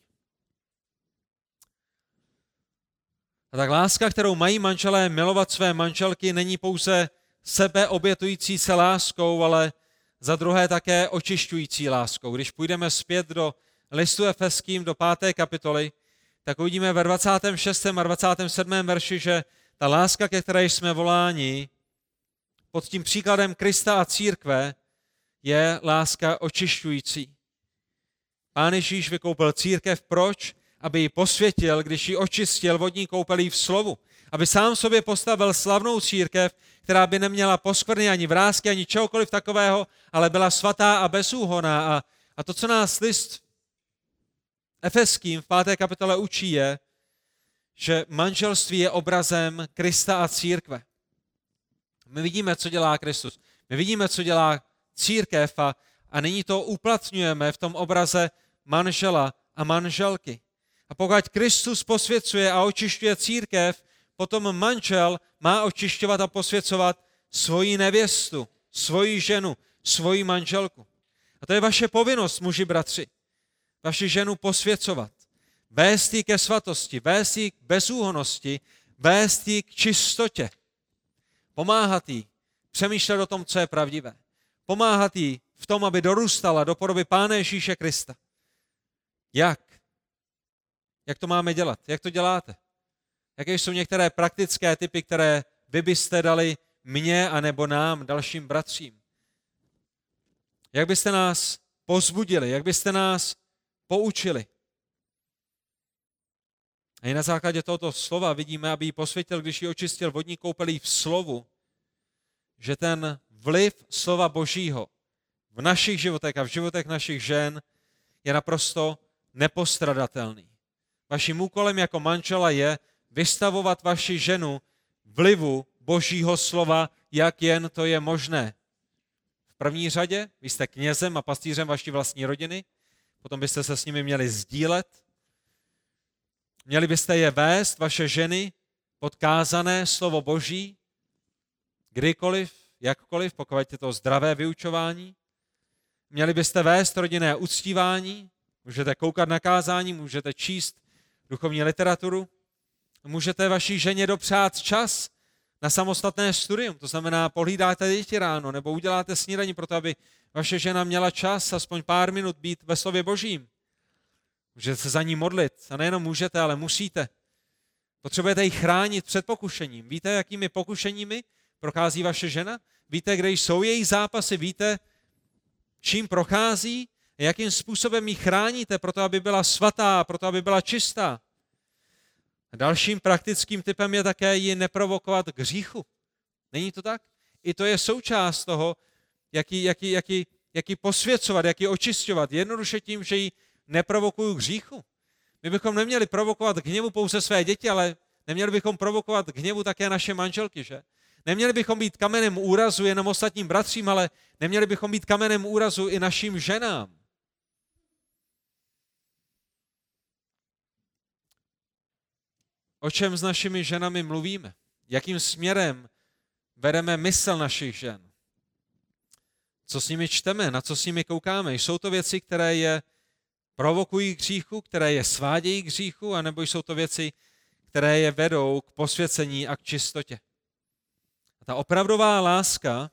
A tak láska, kterou mají manželé milovat své manželky, není pouze sebeobětující se láskou, ale za druhé také očišťující láskou. Když půjdeme zpět do listu Efeským, do páté kapitoly, tak uvidíme ve 26. a 27. verši, že ta láska, ke které jsme voláni, pod tím příkladem Krista a církve, je láska očišťující. Pán Ježíš vykoupil církev proč? Aby ji posvětil, když ji očistil vodní koupelí v slovu. Aby sám sobě postavil slavnou církev, která by neměla poskvrny ani vrázky, ani čehokoliv takového, ale byla svatá a bezúhoná. A, a to, co nás list Efeským v páté kapitole učí, je, že manželství je obrazem Krista a církve. My vidíme, co dělá Kristus. My vidíme, co dělá církev a, a nyní to uplatňujeme v tom obraze manžela a manželky. A pokud Kristus posvěcuje a očišťuje církev, potom manžel má očišťovat a posvěcovat svoji nevěstu, svoji ženu, svoji manželku. A to je vaše povinnost, muži bratři. Vaši ženu posvěcovat. Vést ji ke svatosti, vést ji k bezúhonosti, vést ji k čistotě. Pomáhat jí přemýšlet o tom, co je pravdivé. Pomáhat jí v tom, aby dorůstala do podoby Pána Ježíše Krista. Jak? Jak to máme dělat? Jak to děláte? Jaké jsou některé praktické typy, které vy byste dali mně a nebo nám, dalším bratřím? Jak byste nás pozbudili? Jak byste nás poučili? A i na základě tohoto slova vidíme, aby ji posvětil, když ji očistil vodní koupelí v slovu, že ten vliv slova Božího v našich životech a v životech našich žen je naprosto nepostradatelný. Vaším úkolem jako manžela je vystavovat vaši ženu vlivu Božího slova, jak jen to je možné. V první řadě vy jste knězem a pastýřem vaší vlastní rodiny, potom byste se s nimi měli sdílet, měli byste je vést, vaše ženy, podkázané slovo Boží, kdykoliv, jakkoliv, pokud je to zdravé vyučování. Měli byste vést rodinné uctívání, můžete koukat na kázání, můžete číst duchovní literaturu, můžete vaší ženě dopřát čas na samostatné studium, to znamená pohlídáte děti ráno nebo uděláte snídaní pro to, aby vaše žena měla čas aspoň pár minut být ve slově božím. Můžete se za ní modlit a nejenom můžete, ale musíte. Potřebujete ji chránit před pokušením. Víte, jakými pokušeními prochází vaše žena? Víte, kde jsou její zápasy? Víte, čím prochází? Jakým způsobem ji chráníte, proto aby byla svatá, proto aby byla čistá? Dalším praktickým typem je také ji neprovokovat k hříchu. Není to tak? I to je součást toho, jak ji, jak ji, jak ji, jak ji posvěcovat, jak ji očistovat. Jednoduše tím, že ji neprovokuju k hříchu. My bychom neměli provokovat k hněvu pouze své děti, ale neměli bychom provokovat k hněvu také naše manželky, že? Neměli bychom být kamenem úrazu jenom ostatním bratřím, ale neměli bychom být kamenem úrazu i našim ženám. O čem s našimi ženami mluvíme? Jakým směrem vedeme mysl našich žen? Co s nimi čteme? Na co s nimi koukáme? Jsou to věci, které je provokují k hříchu, které je svádějí k hříchu, anebo jsou to věci, které je vedou k posvěcení a k čistotě? Ta opravdová láska,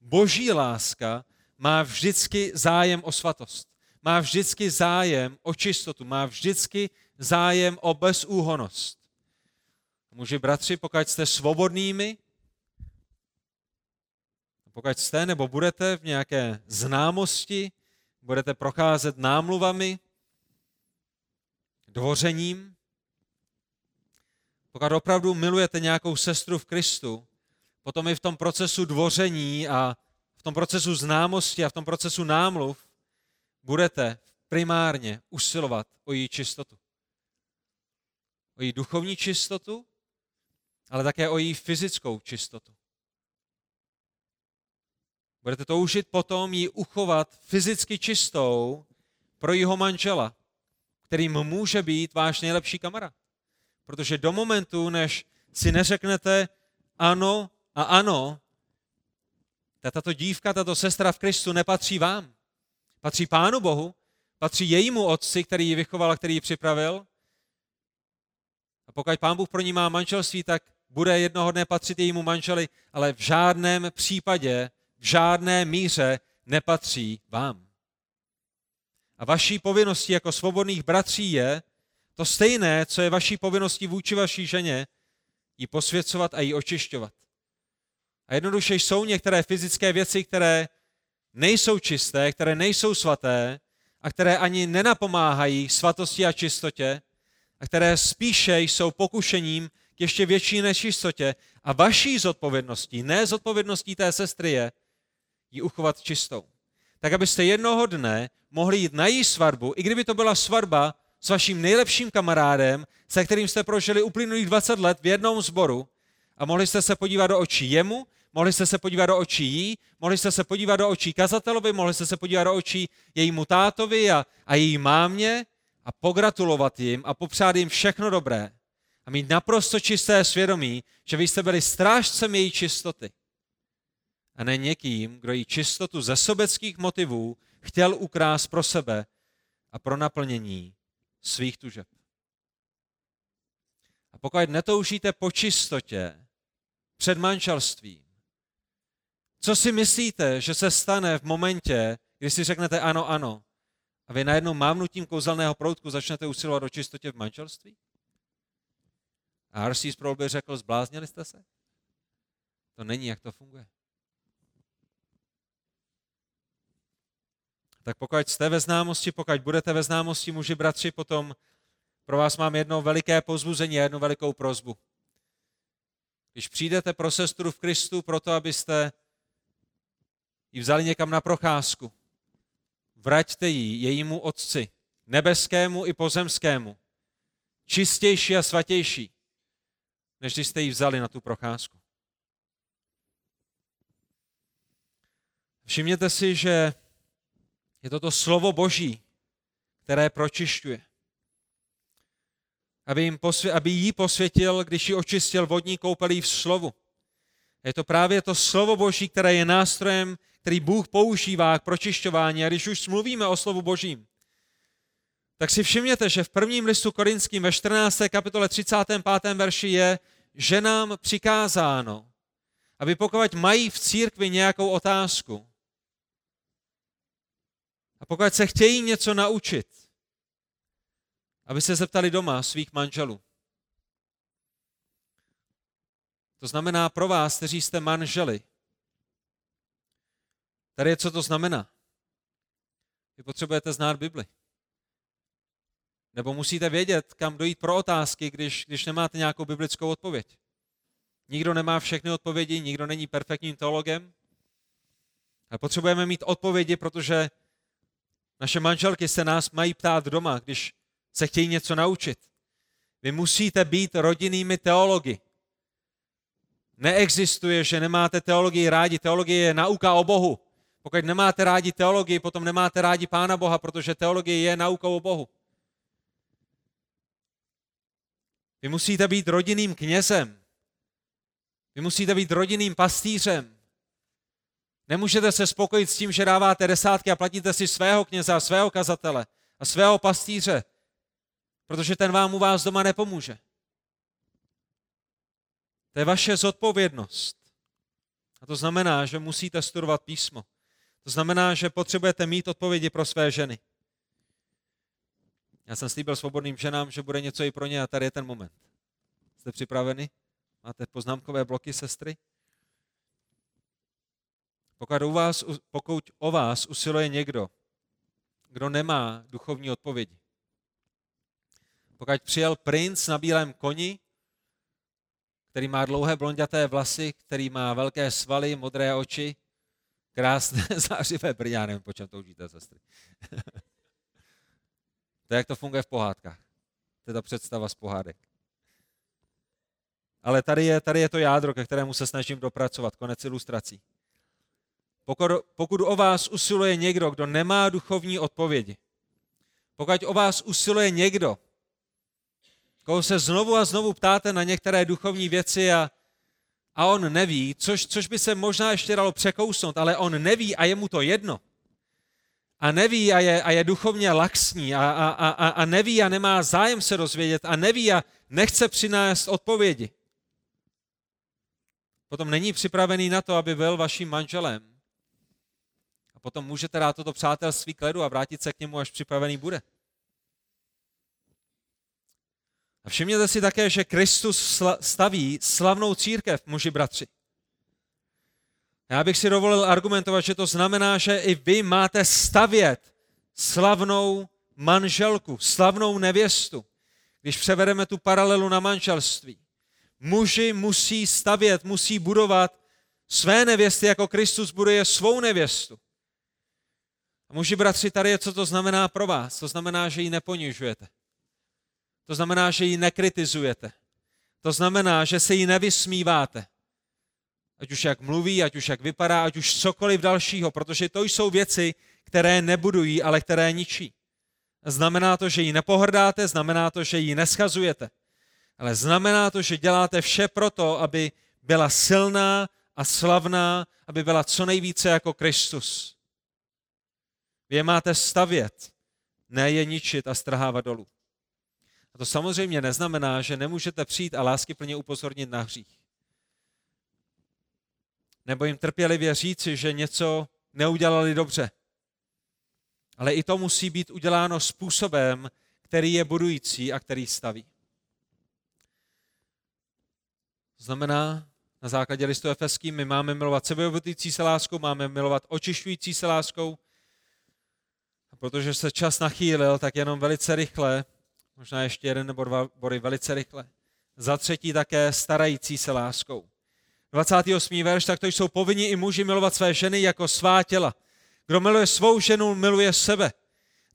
boží láska, má vždycky zájem o svatost. Má vždycky zájem o čistotu. Má vždycky zájem o bezúhonost. Muži, bratři, pokud jste svobodnými, pokud jste nebo budete v nějaké známosti, budete procházet námluvami, dvořením, pokud opravdu milujete nějakou sestru v Kristu, potom i v tom procesu dvoření a v tom procesu známosti a v tom procesu námluv budete primárně usilovat o její čistotu. O její duchovní čistotu ale také o její fyzickou čistotu. Budete toužit potom ji uchovat fyzicky čistou pro jeho manžela, kterým může být váš nejlepší kamarád. Protože do momentu, než si neřeknete ano a ano, tato dívka, tato sestra v Kristu nepatří vám. Patří Pánu Bohu, patří jejímu otci, který ji vychoval a který ji připravil. A pokud Pán Bůh pro ní má manželství, tak bude jednoho dne patřit jejímu manželi, ale v žádném případě, v žádné míře nepatří vám. A vaší povinností jako svobodných bratří je to stejné, co je vaší povinností vůči vaší ženě, ji posvěcovat a ji očišťovat. A jednoduše jsou některé fyzické věci, které nejsou čisté, které nejsou svaté a které ani nenapomáhají svatosti a čistotě a které spíše jsou pokušením k ještě větší nečistotě a vaší zodpovědností, ne zodpovědností té sestry je, ji uchovat čistou. Tak abyste jednoho dne mohli jít na její svatbu, i kdyby to byla svatba s vaším nejlepším kamarádem, se kterým jste prožili uplynulých 20 let v jednom sboru a mohli jste se podívat do očí jemu, mohli jste se podívat do očí jí, mohli jste se podívat do očí kazatelovi, mohli jste se podívat do očí jejímu tátovi a, a její mámě a pogratulovat jim a popřát jim všechno dobré a mít naprosto čisté svědomí, že vy jste byli strážcem její čistoty. A ne někým, kdo jí čistotu ze sobeckých motivů chtěl ukrást pro sebe a pro naplnění svých tužeb. A pokud netoužíte po čistotě před manželstvím, co si myslíte, že se stane v momentě, kdy si řeknete ano, ano, a vy najednou mávnutím kouzelného proutku začnete usilovat o čistotě v manželství? A R.C. Sproul by řekl, zbláznili jste se? To není, jak to funguje. Tak pokud jste ve známosti, pokud budete ve známosti, muži, bratři, potom pro vás mám jedno veliké pozbuzení a jednu velikou prozbu. Když přijdete pro sestru v Kristu, proto abyste ji vzali někam na procházku, vraťte ji jejímu otci, nebeskému i pozemskému, čistější a svatější, než když jste ji vzali na tu procházku. Všimněte si, že je to to slovo Boží, které pročišťuje. Aby, jim posvě- aby jí posvětil, když ji očistil vodní koupelí v slovu. Je to právě to slovo Boží, které je nástrojem, který Bůh používá k pročišťování. A když už mluvíme o slovu Božím, tak si všimněte, že v prvním listu korinským ve 14. kapitole 35. verši je, že nám přikázáno, aby pokud mají v církvi nějakou otázku a pokud se chtějí něco naučit, aby se zeptali doma svých manželů. To znamená pro vás, kteří jste manželi. Tady je, co to znamená. Vy potřebujete znát Bibli. Nebo musíte vědět, kam dojít pro otázky, když, když nemáte nějakou biblickou odpověď. Nikdo nemá všechny odpovědi, nikdo není perfektním teologem. Ale potřebujeme mít odpovědi, protože naše manželky se nás mají ptát doma, když se chtějí něco naučit. Vy musíte být rodinnými teology. Neexistuje, že nemáte teologii rádi. Teologie je nauka o Bohu. Pokud nemáte rádi teologii, potom nemáte rádi Pána Boha, protože teologie je naukou o Bohu. Vy musíte být rodinným knězem. Vy musíte být rodinným pastýřem. Nemůžete se spokojit s tím, že dáváte desátky a platíte si svého kněze a svého kazatele a svého pastýře, protože ten vám u vás doma nepomůže. To je vaše zodpovědnost. A to znamená, že musíte studovat písmo. To znamená, že potřebujete mít odpovědi pro své ženy. Já jsem slíbil svobodným ženám, že bude něco i pro ně a tady je ten moment. Jste připraveni? Máte poznámkové bloky, sestry? Pokud, u vás, pokud o vás usiluje někdo, kdo nemá duchovní odpovědi, pokud přijel princ na bílém koni, který má dlouhé blonděté vlasy, který má velké svaly, modré oči, krásné zářivé brýle, já nevím, po čem toužíte, sestry. to je, jak to funguje v pohádkách. To je ta představa z pohádek. Ale tady je, tady je to jádro, ke kterému se snažím dopracovat, konec ilustrací. Pokud, pokud o vás usiluje někdo, kdo nemá duchovní odpovědi, pokud o vás usiluje někdo, koho se znovu a znovu ptáte na některé duchovní věci a, a on neví, což, což by se možná ještě dalo překousnout, ale on neví a je mu to jedno. A neví a je, a je duchovně laxní a, a, a, a neví a nemá zájem se dozvědět a neví a nechce přinést odpovědi. Potom není připravený na to, aby byl vaším manželem. A potom můžete dát toto přátelství kledu a vrátit se k němu, až připravený bude. A všimněte si také, že Kristus staví slavnou církev, muži bratři. Já bych si dovolil argumentovat, že to znamená, že i vy máte stavět slavnou manželku, slavnou nevěstu. Když převedeme tu paralelu na manželství. Muži musí stavět, musí budovat své nevěsty, jako Kristus buduje svou nevěstu. A muži, bratři, tady je, co to znamená pro vás. To znamená, že ji neponižujete. To znamená, že ji nekritizujete. To znamená, že se jí nevysmíváte. Ať už jak mluví, ať už jak vypadá, ať už cokoliv dalšího, protože to jsou věci, které nebudují, ale které ničí. Znamená to, že ji nepohrdáte, znamená to, že ji neschazujete. Ale znamená to, že děláte vše proto, aby byla silná a slavná, aby byla co nejvíce jako Kristus. Vy je máte stavět, ne je ničit a strhávat dolů. A to samozřejmě neznamená, že nemůžete přijít a lásky plně upozornit na hřích. Nebo jim trpělivě říci, že něco neudělali dobře. Ale i to musí být uděláno způsobem, který je budující a který staví. To znamená, na základě listu Efeským my máme milovat sebeobotující se láskou, máme milovat očišťující se láskou. A protože se čas nachýlil, tak jenom velice rychle možná ještě jeden nebo dva body velice rychle. Za třetí také starající se láskou. 28. verš, tak to jsou povinni i muži milovat své ženy jako svá těla. Kdo miluje svou ženu, miluje sebe.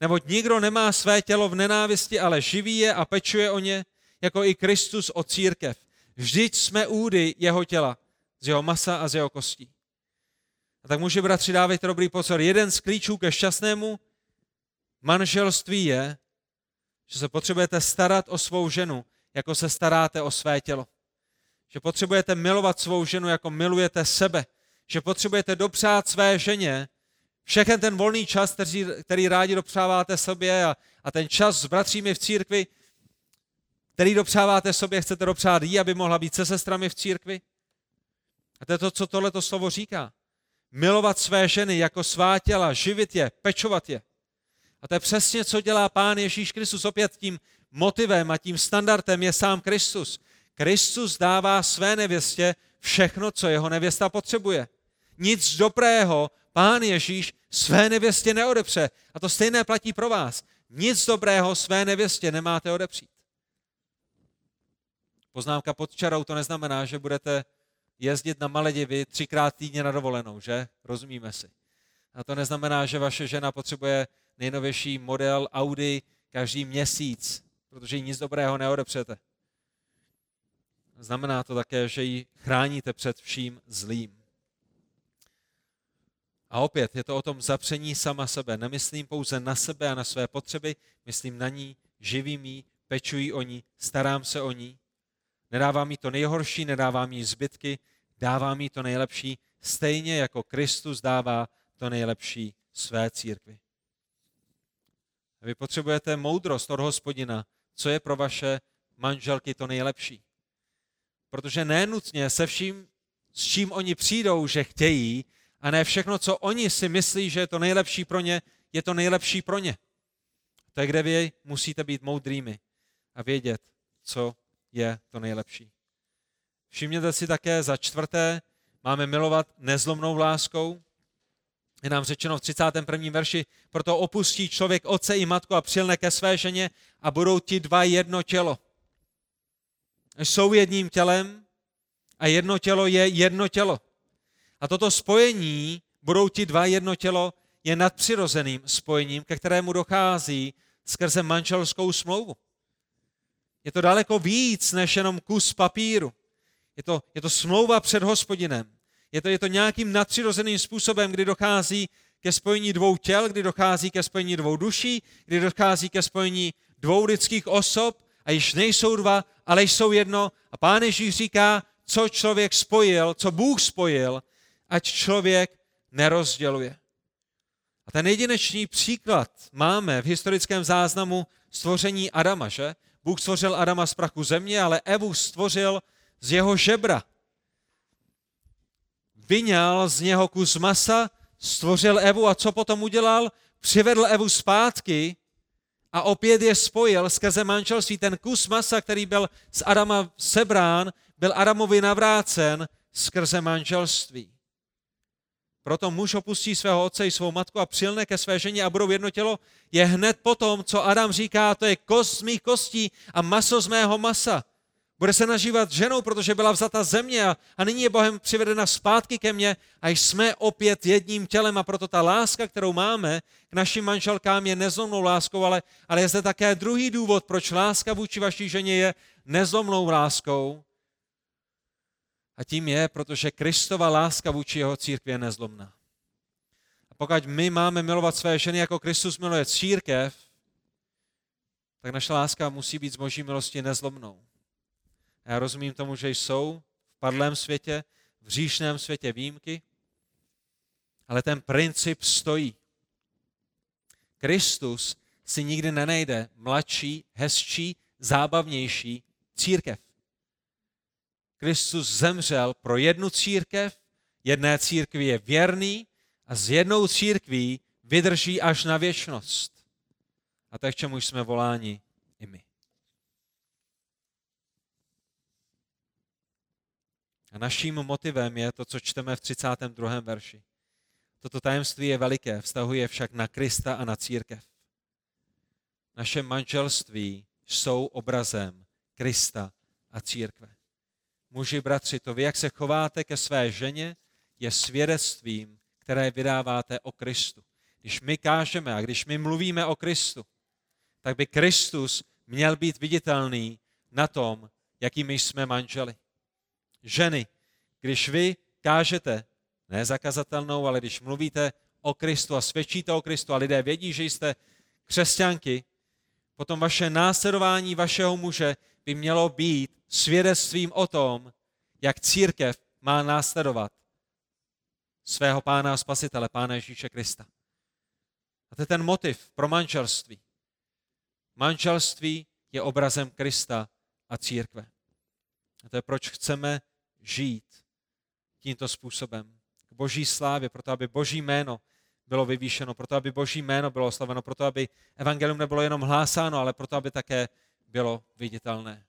Neboť nikdo nemá své tělo v nenávisti, ale živí je a pečuje o ně, jako i Kristus o církev. Vždyť jsme údy jeho těla, z jeho masa a z jeho kostí. A tak muži, bratři, dávejte dobrý pozor. Jeden z klíčů ke šťastnému manželství je, že se potřebujete starat o svou ženu, jako se staráte o své tělo. Že potřebujete milovat svou ženu, jako milujete sebe. Že potřebujete dopřát své ženě všechen ten volný čas, který, který rádi dopřáváte sobě a, a ten čas s bratřími v církvi, který dopřáváte sobě, chcete dopřát jí, aby mohla být se sestrami v církvi. A to je to, co tohleto slovo říká. Milovat své ženy jako svá těla, živit je, pečovat je. A to je přesně, co dělá Pán Ježíš Kristus. Opět tím motivem a tím standardem je sám Kristus, Kristus dává své nevěstě všechno, co jeho nevěsta potřebuje. Nic dobrého pán Ježíš své nevěstě neodepře. A to stejné platí pro vás. Nic dobrého své nevěstě nemáte odepřít. Poznámka pod čarou to neznamená, že budete jezdit na Maledivy třikrát týdně na dovolenou, že? Rozumíme si. A to neznamená, že vaše žena potřebuje nejnovější model Audi každý měsíc, protože ji nic dobrého neodepřete. Znamená to také, že ji chráníte před vším zlým. A opět je to o tom zapření sama sebe. Nemyslím pouze na sebe a na své potřeby, myslím na ní, živím jí, pečuji o ní, starám se o ní. Nedávám jí to nejhorší, nedávám jí zbytky, dávám jí to nejlepší, stejně jako Kristus dává to nejlepší své církvi. Vy potřebujete moudrost od hospodina, co je pro vaše manželky to nejlepší. Protože nenutně se vším, s čím oni přijdou, že chtějí, a ne všechno, co oni si myslí, že je to nejlepší pro ně, je to nejlepší pro ně. To je, kde vy musíte být moudrými a vědět, co je to nejlepší. Všimněte si také za čtvrté, máme milovat nezlomnou láskou. Je nám řečeno v 31. verši, proto opustí člověk otce i matku a přilne ke své ženě a budou ti dva jedno tělo. Jsou jedním tělem a jedno tělo je jedno tělo. A toto spojení, budou ti dva jedno tělo, je nadpřirozeným spojením, ke kterému dochází skrze manželskou smlouvu. Je to daleko víc než jenom kus papíru. Je to, je to smlouva před hospodinem. Je to, je to nějakým nadpřirozeným způsobem, kdy dochází ke spojení dvou těl, kdy dochází ke spojení dvou duší, kdy dochází ke spojení dvou lidských osob a již nejsou dva, ale jsou jedno. A pán Ježíš říká, co člověk spojil, co Bůh spojil, ať člověk nerozděluje. A ten jedinečný příklad máme v historickém záznamu stvoření Adama, že? Bůh stvořil Adama z prachu země, ale Evu stvořil z jeho žebra. Vyňal z něho kus masa, stvořil Evu a co potom udělal? Přivedl Evu zpátky a opět je spojil skrze manželství. Ten kus masa, který byl z Adama sebrán, byl Adamovi navrácen skrze manželství. Proto muž opustí svého otce i svou matku a přilne ke své ženě a budou jedno tělo, je hned potom, co Adam říká, to je kost z mých kostí a maso z mého masa. Bude se nažívat ženou, protože byla vzata země a, a nyní je Bohem přivedena zpátky ke mně a jsme opět jedním tělem a proto ta láska, kterou máme k našim manželkám je nezlomnou láskou, ale, ale je zde také druhý důvod, proč láska vůči vaší ženě je nezlomnou láskou, a tím je, protože Kristova láska vůči jeho církvi je nezlomná. A pokud my máme milovat své ženy, jako Kristus miluje církev, tak naše láska musí být z boží milosti nezlomnou. Já rozumím tomu, že jsou v padlém světě, v říšném světě výjimky, ale ten princip stojí. Kristus si nikdy nenejde mladší, hezčí, zábavnější církev. Kristus zemřel pro jednu církev, jedné církvi je věrný a s jednou církví vydrží až na věčnost. A tak, čemu jsme voláni i my. A naším motivem je to, co čteme v 32. verši. Toto tajemství je veliké, vztahuje však na Krista a na církev. Naše manželství jsou obrazem Krista a církve. Muži, bratři, to vy, jak se chováte ke své ženě, je svědectvím, které vydáváte o Kristu. Když my kážeme a když my mluvíme o Kristu, tak by Kristus měl být viditelný na tom, jakými jsme manželi. Ženy, když vy kážete, ne zakazatelnou, ale když mluvíte o Kristu a svědčíte o Kristu a lidé vědí, že jste křesťanky, potom vaše následování vašeho muže by mělo být svědectvím o tom, jak církev má následovat svého pána a spasitele, pána Ježíše Krista. A to je ten motiv pro manželství. Manželství je obrazem Krista a církve. A to je proč chceme žít tímto způsobem. K boží slávě, proto aby boží jméno bylo vyvýšeno, proto aby boží jméno bylo oslaveno, proto aby evangelium nebylo jenom hlásáno, ale proto aby také bylo viditelné.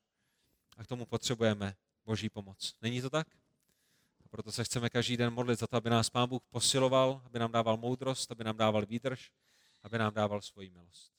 A k tomu potřebujeme Boží pomoc. Není to tak? A proto se chceme každý den modlit za to, aby nás Pán Bůh posiloval, aby nám dával moudrost, aby nám dával výdrž, aby nám dával svoji milost.